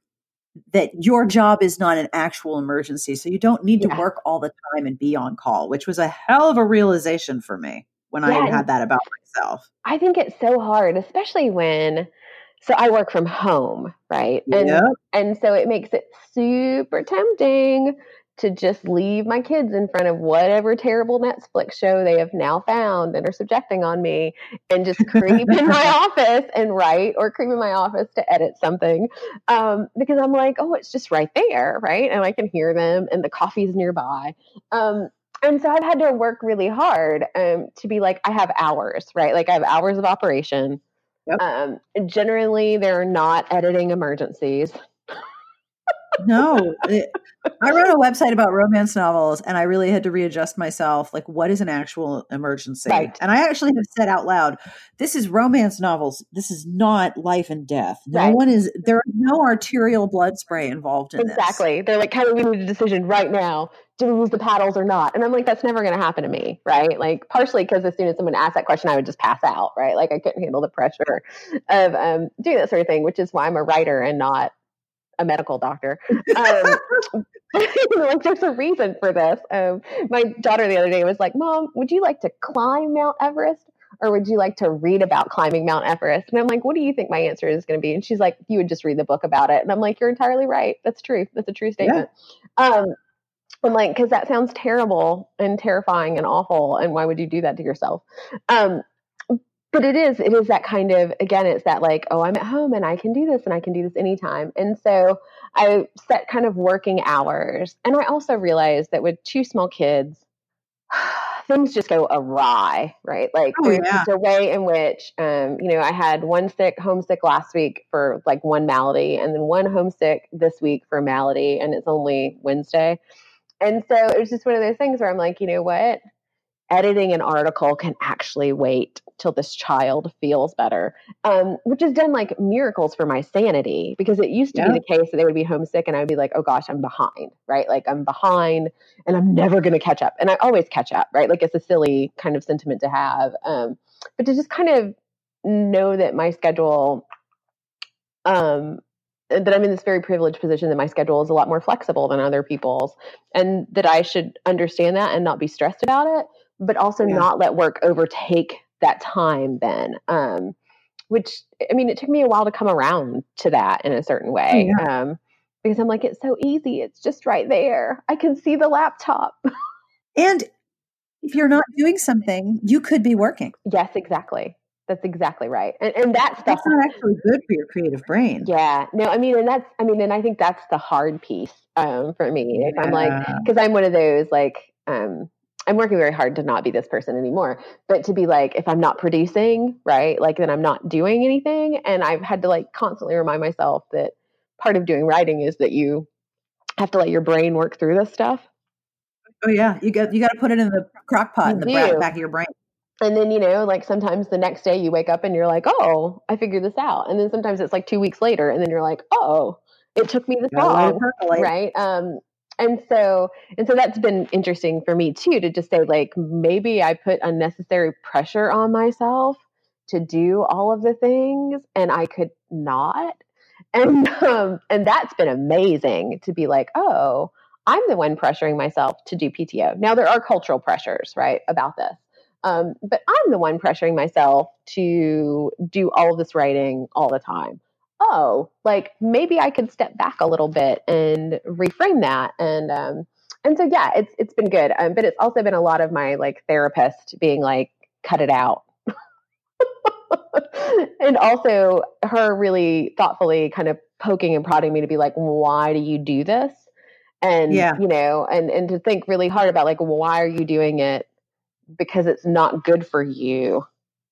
That your job is not an actual emergency. So you don't need to work all the time and be on call, which was a hell of a realization for me when yeah, I had that about myself. I think it's so hard, especially when so I work from home, right? And yep. and so it makes it super tempting to just leave my kids in front of whatever terrible Netflix show they have now found and are subjecting on me and just creep in my office and write or creep in my office to edit something. Um, because I'm like, oh, it's just right there, right? And I can hear them and the coffee's nearby. Um, and so I've had to work really hard um, to be like, I have hours, right? Like I have hours of operation. Yep. Um, generally, they're not editing emergencies no, it, I wrote a website about romance novels, and I really had to readjust myself. Like, what is an actual emergency? Right. And I actually have said out loud, "This is romance novels. This is not life and death. No right. one is. There is no arterial blood spray involved in exactly. This. They're like, kind of, we need a decision right now. Do we lose the paddles or not? And I'm like, that's never going to happen to me, right? Like, partially because as soon as someone asked that question, I would just pass out, right? Like, I couldn't handle the pressure of um, doing that sort of thing, which is why I'm a writer and not a medical doctor. Um, like there's a reason for this. Um, my daughter the other day was like, "Mom, would you like to climb Mount Everest?" Or would you like to read about climbing Mount Everest? And I'm like, what do you think my answer is going to be? And she's like, you would just read the book about it. And I'm like, you're entirely right. That's true. That's a true statement. Yeah. Um, I'm like, because that sounds terrible and terrifying and awful. And why would you do that to yourself? Um, but it is it is that kind of again it's that like oh i'm at home and i can do this and i can do this anytime. And so i set kind of working hours and i also realized that with two small kids things just go awry right? Like oh, there's yeah. a way in which um, you know i had one sick homesick last week for like one malady and then one homesick this week for malady and it's only wednesday. And so it was just one of those things where i'm like you know what editing an article can actually wait till this child feels better, um, which has done like miracles for my sanity because it used to yeah. be the case that they would be homesick and I would be like, oh gosh, I'm behind, right? Like I'm behind and I'm never going to catch up. And I always catch up, right? Like it's a silly kind of sentiment to have. Um, but to just kind of know that my schedule, um, that I'm in this very privileged position that my schedule is a lot more flexible than other people's and that I should understand that and not be stressed about it but also yeah. not let work overtake that time then um, which i mean it took me a while to come around to that in a certain way yeah. um, because i'm like it's so easy it's just right there i can see the laptop and if you're not doing something you could be working yes exactly that's exactly right and, and that stuff that's not actually good for your creative brain yeah no i mean and that's i mean and i think that's the hard piece um, for me yeah. if i'm like because i'm one of those like um, I'm working very hard to not be this person anymore, but to be like, if I'm not producing, right, like then I'm not doing anything. And I've had to like constantly remind myself that part of doing writing is that you have to let your brain work through this stuff. Oh yeah, you got you got to put it in the crock pot in the back of your brain. And then you know, like sometimes the next day you wake up and you're like, "Oh, I figured this out." And then sometimes it's like two weeks later, and then you're like, "Oh, it took me this long," right? Um, and so and so that's been interesting for me too to just say like maybe i put unnecessary pressure on myself to do all of the things and i could not. And um, and that's been amazing to be like oh i'm the one pressuring myself to do pto now there are cultural pressures right about this um, but i'm the one pressuring myself to do all of this writing all the time oh, like maybe I could step back a little bit and reframe that. And um, and so yeah, it's it's been good. Um, but it's also been a lot of my like therapist being like, cut it out. and also her really thoughtfully kind of poking and prodding me to be like, why do you do this? And yeah. you know, and and to think really hard about like, why are you doing it? Because it's not good for you.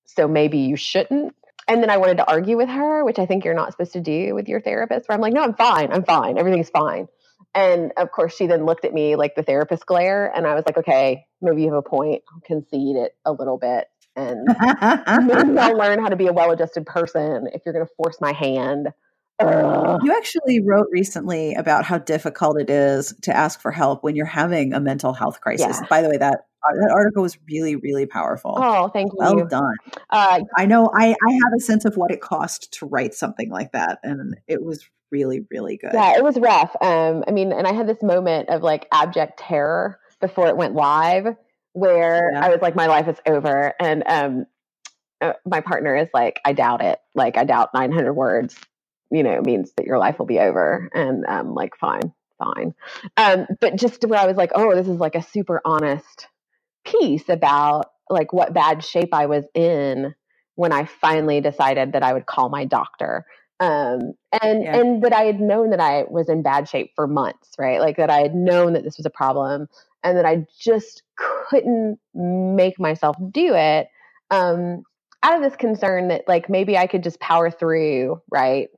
So maybe you shouldn't and then I wanted to argue with her, which I think you're not supposed to do with your therapist, where I'm like, no, I'm fine. I'm fine. Everything's fine. And of course, she then looked at me like the therapist glare. And I was like, okay, maybe you have a point. I'll concede it a little bit. And maybe I'll learn how to be a well adjusted person if you're going to force my hand. You actually wrote recently about how difficult it is to ask for help when you're having a mental health crisis. Yeah. By the way, that uh, that article was really, really powerful. Oh, thank you. Well done. Uh, I know I, I have a sense of what it cost to write something like that, and it was really, really good. Yeah, it was rough. Um, I mean, and I had this moment of like abject terror before it went live, where yeah. I was like, my life is over, and um, uh, my partner is like, I doubt it. Like, I doubt 900 words, you know, means that your life will be over, and um, like, fine, fine. Um, but just where I was like, oh, this is like a super honest piece about like what bad shape I was in when I finally decided that I would call my doctor. Um, and yeah. and that I had known that I was in bad shape for months, right? Like that I had known that this was a problem, and that I just couldn't make myself do it. Um, out of this concern that like maybe I could just power through, right?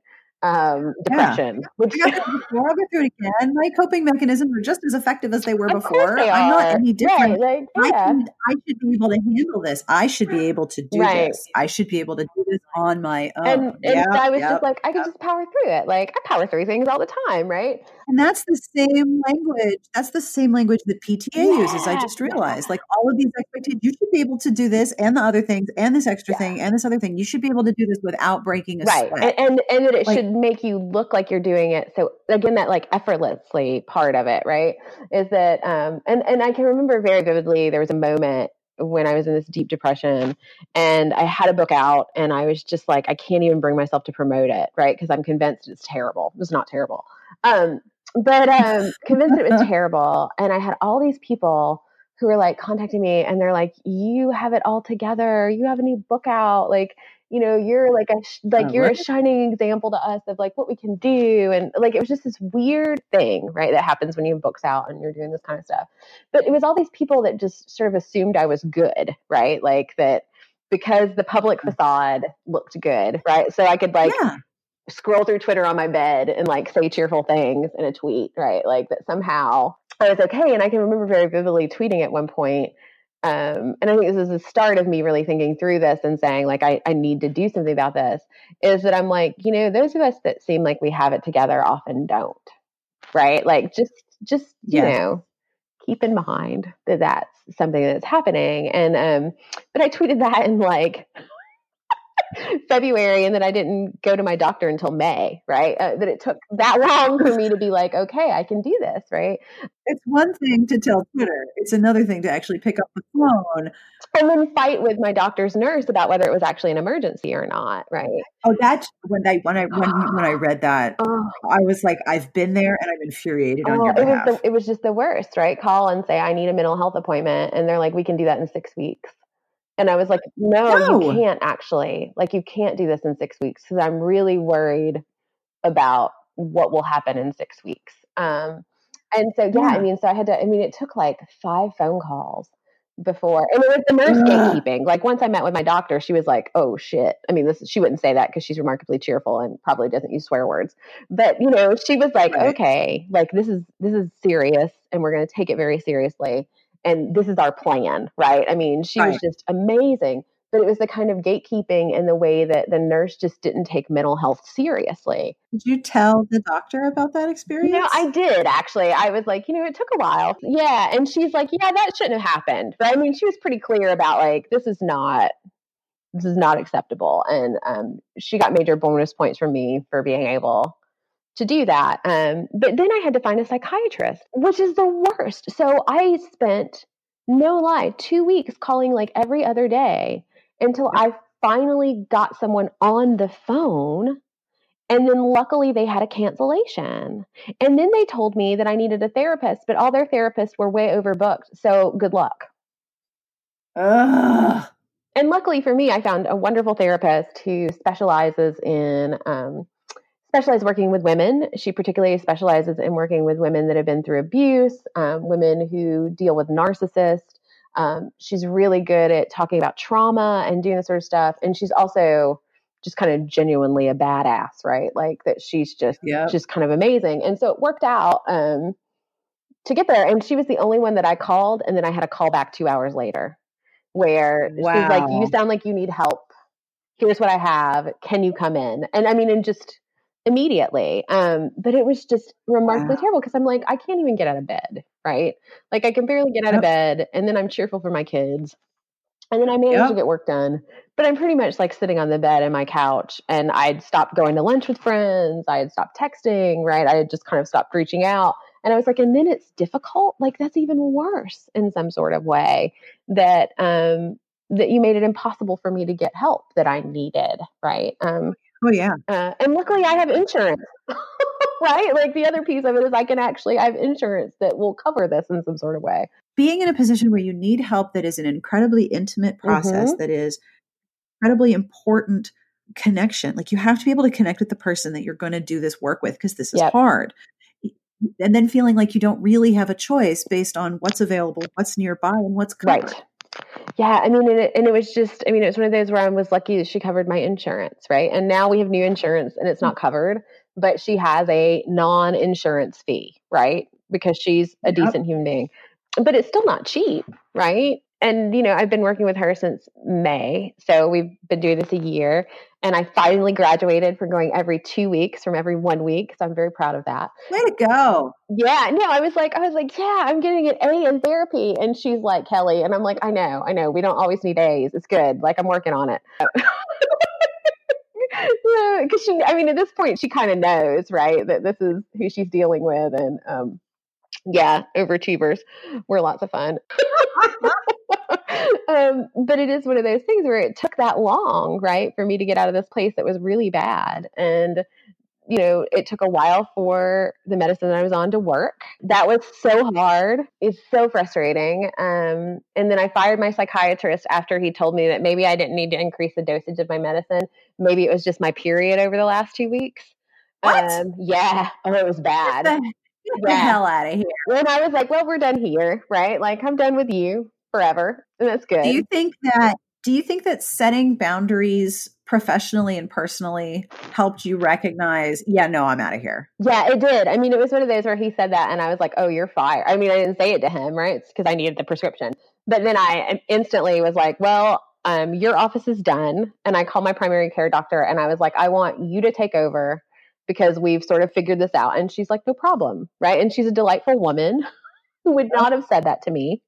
Um, depression. Yeah. Which before I'll go through it again. My coping mechanisms are just as effective as they were before. I'm not any different. Right, like, yeah. I, can, I should be able to handle this. I should be able to do right. this. I should be able to do this on my own. And, and yep, I was yep, just like, I could just power through it. Like I power through things all the time, right? And that's the same language. That's the same language that PTA yeah. uses. I just realized, like all of these expectations, you should be able to do this and the other things and this extra yeah. thing and this other thing. You should be able to do this without breaking a right. sweat. And, and and that it like, should make you look like you're doing it. So again, that like effortlessly part of it, right? Is that um and and I can remember very vividly there was a moment when I was in this deep depression and I had a book out and I was just like, I can't even bring myself to promote it, right? Because I'm convinced it's terrible. It's not terrible. Um, but um, convinced it was terrible. And I had all these people who were like contacting me and they're like, you have it all together. You have a new book out. Like, you know you're like a like uh, you're a shining example to us of like what we can do and like it was just this weird thing right that happens when you have books out and you're doing this kind of stuff but it was all these people that just sort of assumed i was good right like that because the public mm. facade looked good right so i could like yeah. Scroll through twitter on my bed and like say cheerful things in a tweet right like that somehow i was okay and i can remember very vividly tweeting at one point um, and I think this is the start of me really thinking through this and saying, like, I, I need to do something about this, is that I'm like, you know, those of us that seem like we have it together often don't, right? Like, just, just, you know, keep in mind that that's something that's happening. And, um, but I tweeted that in like February and then I didn't go to my doctor until May, right? Uh, that it took that long for me to be like, okay, I can do this, right? It's one thing to tell Twitter, it's another thing to actually pick up the phone and then fight with my doctor's nurse about whether it was actually an emergency or not, right? Oh, that's when I when I when, when I read that, oh. I was like, I've been there and I'm infuriated oh, on your behalf. Was, the, it was just the worst, right? Call and say I need a mental health appointment, and they're like, we can do that in six weeks. And I was like, no, no, you can't actually. Like, you can't do this in six weeks because I'm really worried about what will happen in six weeks. Um, and so, yeah, yeah, I mean, so I had to, I mean, it took like five phone calls before. And it was the nurse gatekeeping. Like, once I met with my doctor, she was like, oh shit. I mean, this, she wouldn't say that because she's remarkably cheerful and probably doesn't use swear words. But, you know, she was like, right. okay, like, this is, this is serious and we're going to take it very seriously and this is our plan, right? I mean, she right. was just amazing, but it was the kind of gatekeeping and the way that the nurse just didn't take mental health seriously. Did you tell the doctor about that experience? You know, I did actually. I was like, you know, it took a while. Yeah. And she's like, yeah, that shouldn't have happened. But I mean, she was pretty clear about like, this is not. This is not acceptable. And um, she got major bonus points from me for being able to do that. Um, but then I had to find a psychiatrist, which is the worst. So I spent, no lie, two weeks calling like every other day until I finally got someone on the phone. And then luckily they had a cancellation. And then they told me that I needed a therapist, but all their therapists were way overbooked. So good luck. Ugh. And luckily for me, I found a wonderful therapist who specializes in um, specializes working with women. She particularly specializes in working with women that have been through abuse, um, women who deal with narcissists. Um, she's really good at talking about trauma and doing this sort of stuff. And she's also just kind of genuinely a badass, right? Like that she's just yep. just kind of amazing. And so it worked out um, to get there. And she was the only one that I called, and then I had a call back two hours later where wow. she's like, "You sound like you need help. Here's what I have. Can you come in?" And I mean, and just immediately. Um, but it was just remarkably wow. terrible because I'm like, I can't even get out of bed, right? Like I can barely get out yep. of bed, and then I'm cheerful for my kids. And then I manage yep. to get work done. But I'm pretty much like sitting on the bed in my couch and I'd stopped going to lunch with friends. I had stopped texting, right? I had just kind of stopped reaching out. And I was like, and then it's difficult. Like that's even worse in some sort of way that um that you made it impossible for me to get help that I needed, right? Um Oh yeah. Uh, and luckily, I have insurance. right? Like the other piece of it is I can actually I have insurance that will cover this in some sort of way. Being in a position where you need help that is an incredibly intimate process Mhm. that is incredibly important connection. Like you have to be able to connect with the person that you're going to do this work with because this is Yep. hard. And then feeling like you don't really have a choice based on what's available, what's nearby, and what's covered. Right. Yeah, I mean, and it, and it was just, I mean, it was one of those where I was lucky that she covered my insurance, right? And now we have new insurance and it's not mm-hmm. covered, but she has a non insurance fee, right? Because she's a Yep. decent human being. But it's still not cheap, right? And, you know, I've been working with her since May. So we've been doing this a year. And I finally graduated from going every two weeks from every one week. So I'm very proud of that. Way to go. Yeah, no, I was like, I was like, yeah, I'm getting an A in therapy. And she's like, Kelly. And I'm like, I know, I know. We don't always need A's. It's good. Like, I'm working on it. Because she, I mean, at this point, she kind of knows, right, that this is who she's dealing with. And um, yeah, overachievers were lots of fun. um, but it is one of those things where it took that long, right, for me to get out of this place that was really bad. And you know, it took a while for the medicine that I was on to work. That was so hard. It's so frustrating. Um, and then I fired my psychiatrist after he told me that maybe I didn't need to increase the dosage of my medicine. Maybe it was just my period over the last two weeks. What? Um, yeah. Oh, it was bad. The, the hell out of here. And I was like, well, we're done here, right? Like, I'm done with you forever. And that's good. Do you think that do you think that setting boundaries professionally and personally helped you recognize, yeah, no, I'm out of here. Yeah, it did. I mean, it was one of those where he said that, and I was like, "Oh, you're fired." I mean, I didn't say it to him, right? It's because I needed the prescription. But then I instantly was like, "Well, um, your office is done," and I called my primary care doctor, and I was like, "I want you to take over because we've sort of figured this out." And she's like, "No problem," right? And she's a delightful woman who would not have said that to me.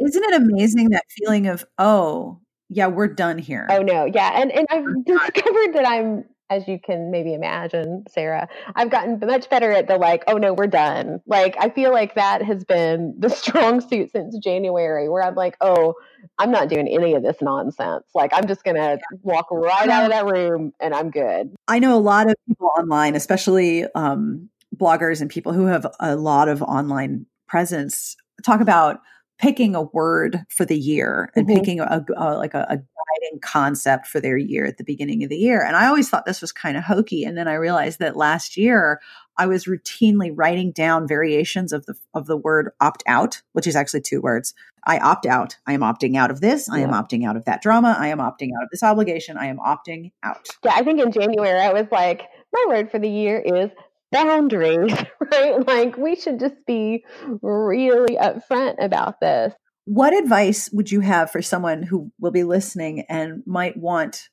Isn't it amazing that feeling of, oh, yeah, we're done here. Oh no, yeah, and and I've discovered that I'm, as you can maybe imagine, Sarah, I've gotten much better at the like, oh no, we're done. Like I feel like that has been the strong suit since January, where I'm like, oh, I'm not doing any of this nonsense. Like I'm just gonna walk right out of that room and I'm good. I know a lot of people online, especially um, bloggers and people who have a lot of online presence, talk about picking a word for the year and Mhm. picking a, a like a, a guiding concept for their year at the beginning of the year. And I always thought this was kind of hokey, and then I realized that last year I was routinely writing down variations of the of the word opt out, which is actually two words. I opt out. I am opting out of this. I am opting out of that drama. I am opting out of this obligation. I am opting out. Yeah, I think in January I was like, my word for the year is boundaries, right? Like we should just be really upfront about this. What advice would you have for someone who will be listening and might want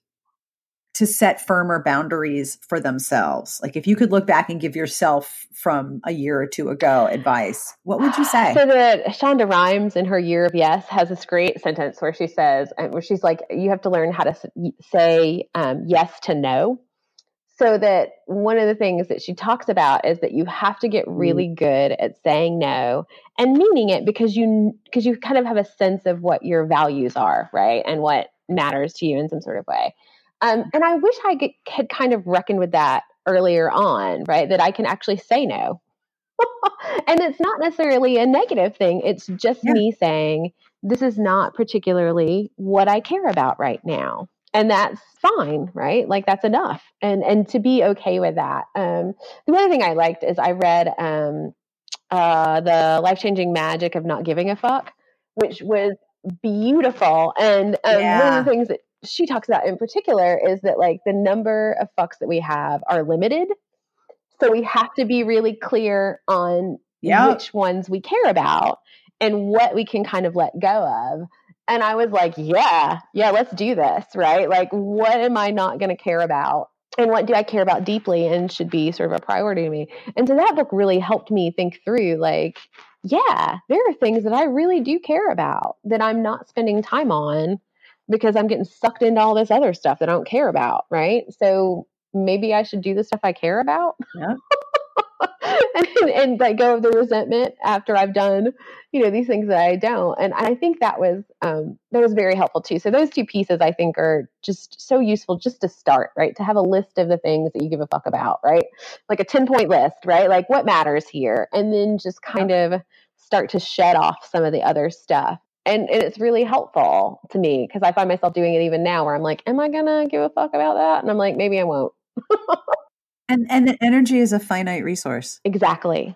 to set firmer boundaries for themselves? Like if you could look back and give yourself from a year or two ago advice, what would you say? So that Shonda Rhimes in her Year of Yes has this great sentence where she says, uh, where she's like, you have to learn how to say um, yes to no. So that one of the things that she talks about is that you have to get really good at saying no and meaning it because you because you kind of have a sense of what your values are, right, and what matters to you in some sort of way. Um, and I wish I get, had kind of reckoned with that earlier on, right? That I can actually say no and it's not necessarily a negative thing. It's just Yeah. me saying, this is not particularly what I care about right now. And that's fine, right? Like that's enough. And and to be okay with that. Um, the other thing I liked is I read um, uh, the life changing magic of not giving a fuck, which was beautiful. And um, one of the things that she talks about in particular is that like the number of fucks that we have are limited. So we have to be really clear on Yeah. which ones we care about and what we can kind of let go of. And I was like, yeah, yeah, let's do this, right? Like, what am I not going to care about? And what do I care about deeply and should be sort of a priority to me? And so that book really helped me think through, like, yeah, there are things that I really do care about that I'm not spending time on because I'm getting sucked into all this other stuff that I don't care about, right? So maybe I should do the stuff I care about. Yeah. and, and let go of the resentment after I've done, you know, these things that I don't. And I think that was um, that was very helpful too. So those two pieces I think are just so useful just to start, right? To have a list of the things that you give a fuck about, right? Like a 10 point list, right? Like what matters here. And then just kind of start to shed off some of the other stuff. And, and it's really helpful to me because I find myself doing it even now where I'm like, am I going to give a fuck about that? And I'm like, maybe I won't. and and energy is a finite resource. Exactly.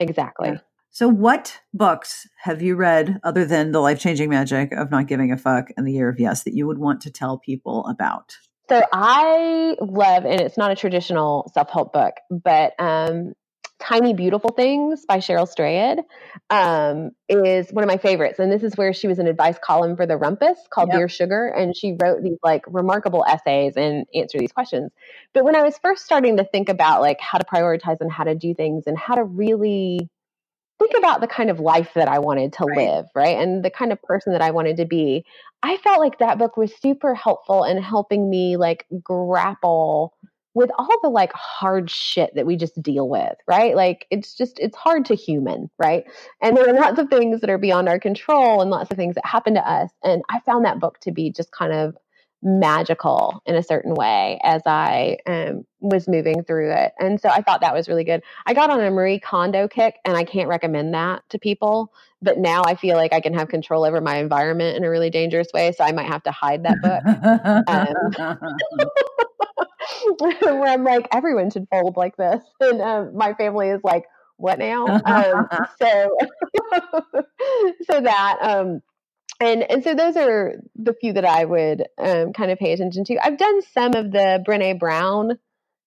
Exactly. Yeah. So what books have you read other than The Life-Changing Magic of Not Giving a Fuck and The Year of Yes that you would want to tell people about? So I love and it's not a traditional self-help book, but um Tiny Beautiful Things by Cheryl Strayed um, is one of my favorites. And this is where she was an advice column for the Rumpus called yep. Dear Sugar. And she wrote these like remarkable essays and answer these questions. But when I was first starting to think about like how to prioritize and how to do things and how to really think about the kind of life that I wanted to right. live, right? And the kind of person that I wanted to be, I felt like that book was super helpful in helping me like grapple with all the like hard shit that we just deal with, right? Like it's just it's hard to human, right? And there are lots of things that are beyond our control and lots of things that happen to us. And I found that book to be just kind of magical in a certain way as I um, was moving through it. And so I thought that was really good. I got on a Marie Kondo kick, and I can't recommend that to people. But now I feel like I can have control over my environment in a really dangerous way. So I might have to hide that book. um, where I'm like, everyone should fold like this. And um, my family is like, what now? Um, so, so that, um, and, and so those are the few that I would um, kind of pay attention to. I've done some of the Brene Brown,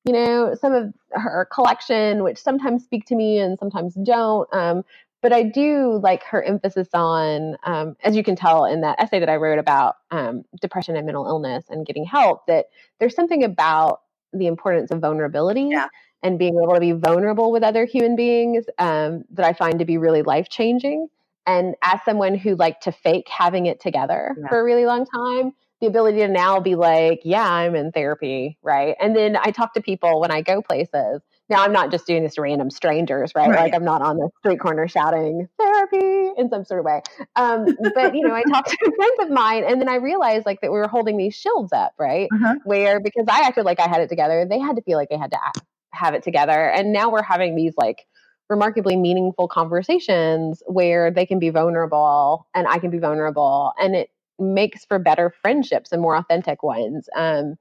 you know, some of her collection, which sometimes speak to me and sometimes don't. Um, but I do like her emphasis on, um, as you can tell in that essay that I wrote about um, depression and mental illness and getting help, that there's something about the importance of vulnerability yeah. and being able to be vulnerable with other human beings um, that I find to be really life changing. And as someone who liked to fake having it together yeah. for a really long time, the ability to now be like, yeah, I'm in therapy, right? And then I talk to people when I go places now I'm not just doing this to random strangers, right? right? Like I'm not on the street corner shouting therapy in some sort of way. Um, but you know, I talked to friends of mine, and then I realized like that we were holding these shields up, right? Uh-huh. Where because I acted like I had it together, they had to feel like they had to act, have it together, and now we're having these like remarkably meaningful conversations where they can be vulnerable and I can be vulnerable, and it makes for better friendships and more authentic ones. Um,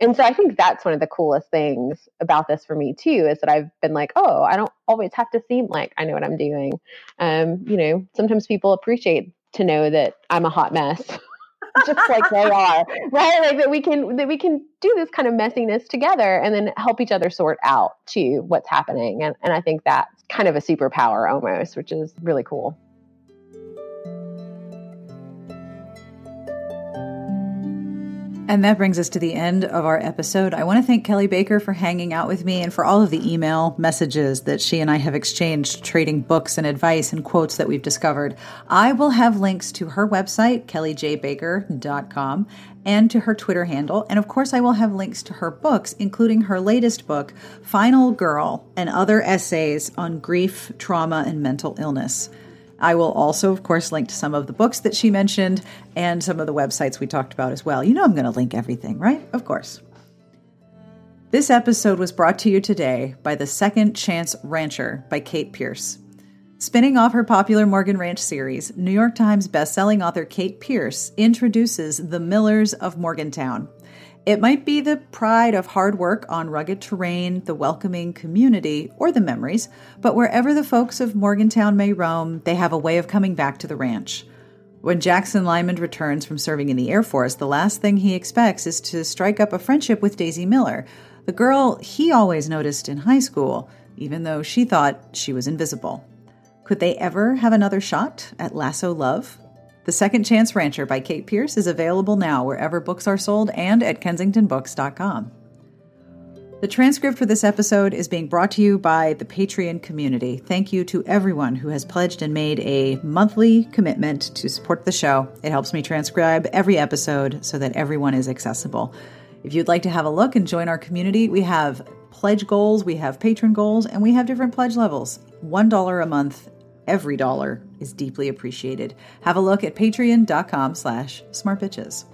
and so I think that's one of the coolest things about this for me too is that I've been like, oh, I don't always have to seem like I know what I'm doing. Um, you know, sometimes people appreciate to know that I'm a hot mess. just like they are right like that we can that we can do this kind of messiness together and then help each other sort out to what's happening and, and i think that's kind of a superpower almost which is really cool And that brings us to the end of our episode. I want to thank Kelly Baker for hanging out with me and for all of the email messages that she and I have exchanged, trading books and advice and quotes that we've discovered. I will have links to her website, kellyjbaker.com, and to her Twitter handle. And of course, I will have links to her books, including her latest book, Final Girl, and other essays on grief, trauma, and mental illness. I will also, of course, link to some of the books that she mentioned and some of the websites we talked about as well. You know, I'm going to link everything, right? Of course. This episode was brought to you today by The Second Chance Rancher by Kate Pearce. Spinning off her popular Morgan Ranch series, New York Times bestselling author Kate Pearce introduces The Millers of Morgantown it might be the pride of hard work on rugged terrain, the welcoming community, or the memories, but wherever the folks of Morgantown may roam, they have a way of coming back to the ranch. When Jackson Lyman returns from serving in the Air Force, the last thing he expects is to strike up a friendship with Daisy Miller, the girl he always noticed in high school, even though she thought she was invisible. Could they ever have another shot at Lasso Love? The Second Chance Rancher by Kate Pearce is available now wherever books are sold and at kensingtonbooks.com. The transcript for this episode is being brought to you by the Patreon community. Thank you to everyone who has pledged and made a monthly commitment to support the show. It helps me transcribe every episode so that everyone is accessible. If you'd like to have a look and join our community, we have pledge goals, we have patron goals, and we have different pledge levels. $1 a month, every dollar is deeply appreciated. Have a look at patreon.com slash smartbitches.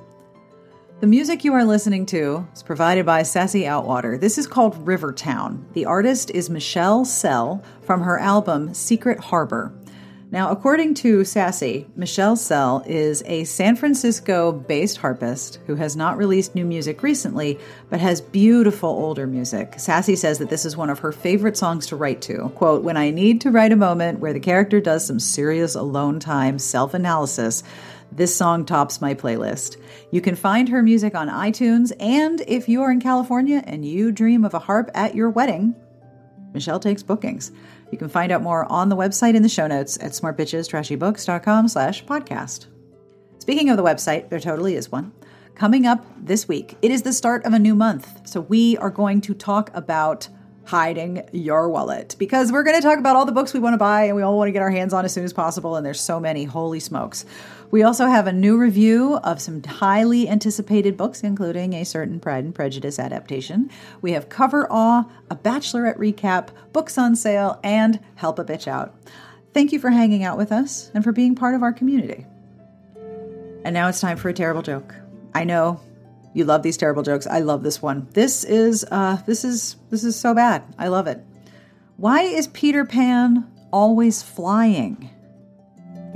The music you are listening to is provided by Sassy Outwater. This is called Rivertown. The artist is Michelle Sell from her album Secret Harbor. Now, according to Sassy, Michelle Sell is a San Francisco based harpist who has not released new music recently, but has beautiful older music. Sassy says that this is one of her favorite songs to write to. Quote, When I need to write a moment where the character does some serious alone time self analysis, this song tops my playlist. You can find her music on iTunes, and if you are in California and you dream of a harp at your wedding, Michelle takes bookings. You can find out more on the website in the show notes at smartbitchestrashybooks.com slash podcast. Speaking of the website, there totally is one. Coming up this week, it is the start of a new month. So we are going to talk about hiding your wallet because we're going to talk about all the books we want to buy and we all want to get our hands on as soon as possible. And there's so many. Holy smokes. We also have a new review of some highly anticipated books, including a certain Pride and Prejudice adaptation. We have Cover Awe, a Bachelorette recap, books on sale, and Help a Bitch Out. Thank you for hanging out with us and for being part of our community. And now it's time for a terrible joke. I know you love these terrible jokes. I love this one. This is uh this is this is so bad. I love it. Why is Peter Pan always flying?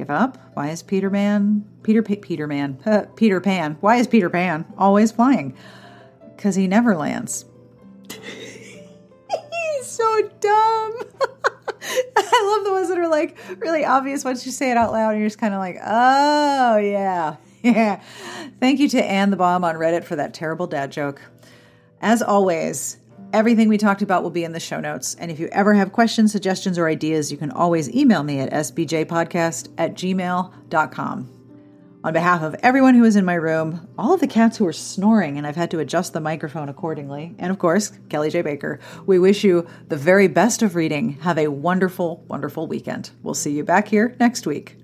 Give up? Why is Peter Man Peter P- Peter Man uh, Peter Pan? Why is Peter Pan always flying? Cuz he never lands. He's so dumb. I love the ones that are like really obvious once you say it out loud and you're just kind of like, "Oh, yeah." Yeah. Thank you to Anne the Bomb on Reddit for that terrible dad joke. As always, everything we talked about will be in the show notes. And if you ever have questions, suggestions, or ideas, you can always email me at sbjpodcast at gmail.com. On behalf of everyone who is in my room, all of the cats who are snoring, and I've had to adjust the microphone accordingly, and of course, Kelly J. Baker, we wish you the very best of reading. Have a wonderful, wonderful weekend. We'll see you back here next week.